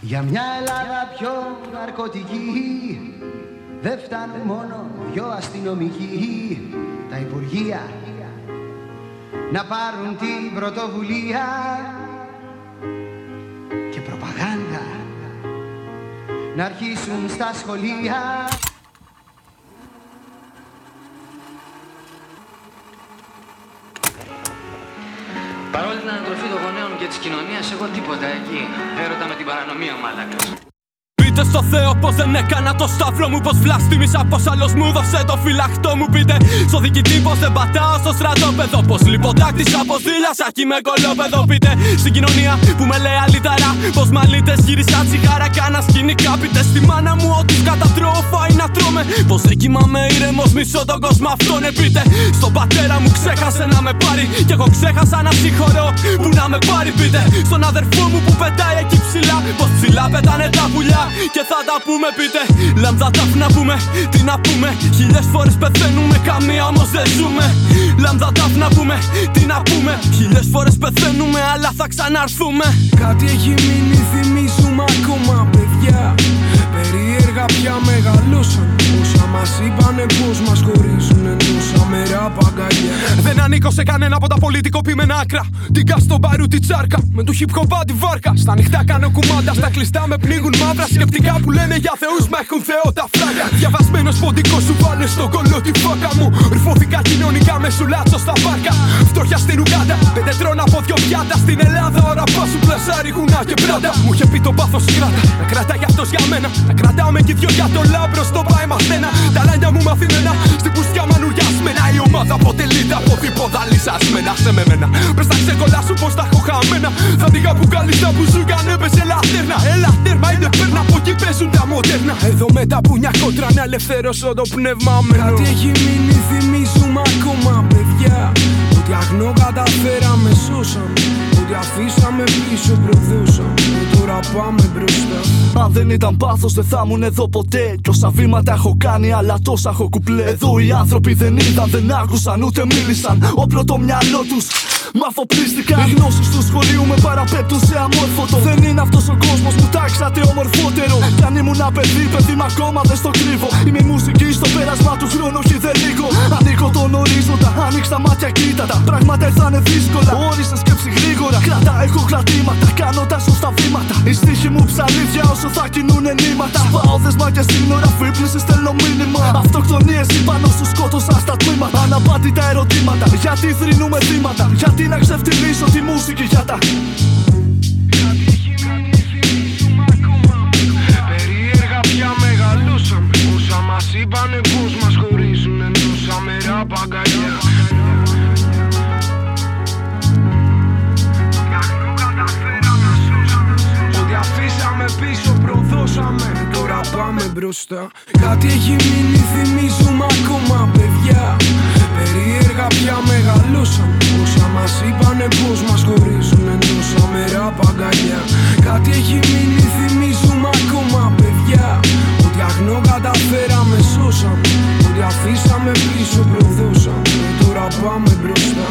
Για μια Ελλάδα πιο ναρκωτική δεν φτάνουν μόνο δυο αστυνομικοί. Τα Υπουργεία να πάρουν την πρωτοβουλία και προπαγάνδα να αρχίσουν στα σχολεία Παρόλη την ανατροφή των γονέων και της κοινωνίας, εγώ τίποτα εκεί. Έρωτα με την παρανομία μάλακας. Πείτε στο Θεό πως δεν έκανα το σταύρο μου. Πως βλάστημησα, πως άλλος μου δώσε το φυλαχτό μου. Πείτε στο διοικητή πως δεν πατάω στο στρατόπεδο. Πως λιποτάκτησα, πως δίλασα κι με κολόπεδο. Πείτε στην κοινωνία που με λέει αλυταρά. Πως μαλίτες γύρισα τσιγάρα, κάνα σκηνικά. Πείτε στη μάνα μου ότι κατατρώω φάει να τρώμε. Πως δεν κοιμάμαι ήρεμος, μισό τον κόσμο αυτόν. Πείτε στον πατέρα μου ξέχασε να με πάρει. Κι εγώ ξέχασα να συγχωρώ που να με πάρει. Πείτε στον αδερφό μου που πετάει εκεί ψηλά. Πως ψηλά πετάνε τα πουλιά και θα τα πούμε πείτε. Λάμδα τα να πούμε, τι να πούμε. Χιλιές φορές πεθαίνουμε, καμία όμως δεν ζούμε. Λάμδα τα να πούμε, τι να πούμε. Χιλιές φορές πεθαίνουμε, αλλά θα ξαναρθούμε. Κάτι έχει μείνει, θυμίζουμε ακόμα Ενώσαμε ράπα αγκαλιά Δεν ανήκω σε κανένα από τα πολιτικοποιημένα άκρα. Την κάστο μπαρού τη τσάρκα. Με του hip hop τη βάρκα. Στα νυχτά κάνω κουμάντα Στα κλειστά με πνίγουν μαύρα. Σκεπτικά που λένε για θεούς Μα έχουν θεό τα φράγκα Διαβασμένος ποντικό σου πάνε στο κολλό τη φώκα μου. Ρουφώθηκα κοινωνικά με σουλάτσο στα πάρκα. Φτώχεια στην Ουγκάντα. Πέντε τρών από δυο πιάτα. Στην Ελλάδα ώρα σου πλασάρι γουνά και πράτα. Μου είχε πει το πάθος κράτα Να κρατάει αυτός για μένα. Να κρατάω με κι δυο για το λάμπρο στο πάει μαθαίνα Τα λάνια μου μαθημένα. Στην πουστιά μανουριασμένα Η ομάδα αποτελείται από δίποτα λυσασμένα Σε με μένα. Πες τα ξεκολλά σου πως τα έχω χαμένα. Θα δίγα που καλύστα που σου κάνε πες ελά τέρνα Ελά τέρμα είναι πέρνα από εκεί παίζουν τα μοντέρνα. Εδώ με τα πουνιά κόντρα να ελευθερώσω το πνεύμα μου. Κάτι έχει μείνει θυμίζουμε ακόμα παιδιά. Ότι αγνό καταφέραμε σώσαμε Ότι αφήσαμε πίσω προδούσαμε Τώρα πάμε μπροστά. Αν δεν ήταν πάθος δεν θα ήμουν εδώ ποτέ. Κι όσα βήματα έχω κάνει αλλά τόσα έχω κουπλέ. Εδώ οι άνθρωποι δεν είδαν, δεν άκουσαν ούτε μίλησαν. Όπλο το μυαλό τους Μ' αφοπλίστηκαν Οι γνώσεις τους σχολείου με παραπέπτουν σε αμόρφωτο. Δεν είναι αυτός ο κόσμος που τάξατε ομορφότερο. Κι αν ήμουν παιδί, παιδί μα ακόμα δεν στο κρύβω. Είμαι η μουσική στο πέρασμα του χρόνου, όχι δεν λίγο Ανοίγω τον ορίζοντα, ανοίξ τα μάτια, κοίτα τα. Πράγματα ήρθανε δύσκολα. Όρισε σκέψη γρήγορα. Κρατά, έχω κρατήματα, κάνω τα σωστά βήματα. Η στίχη μου ψαλίδια όσο θα κινούνε νήματα. Πάω δεσμά και σύνορα, φύπνιση στέλνω μήνυμα. Αυτοκτονίες πάνω σου σκότωσα στα τμήματα. Αναπάντητα ερωτήματα, γιατί θρυνούμε θύματα. Γιατί να ξεφτυλίσω τη μουσική για τα. πίσω προδώσαμε. Τώρα πάμε μπροστά. Κάτι έχει μείνει θυμίζουμε ακόμα παιδιά. Περίεργα πια μεγαλώσαμε. Όσα μας είπανε πως μας χωρίζουν Ενώσαμε ραπαγκαλιά Κάτι έχει μείνει θυμίζουμε ακόμα παιδιά. Ό,τι αγνό καταφέραμε σώσαμε. Ό,τι αφήσαμε πίσω προδώσαμε. Τώρα πάμε μπροστά.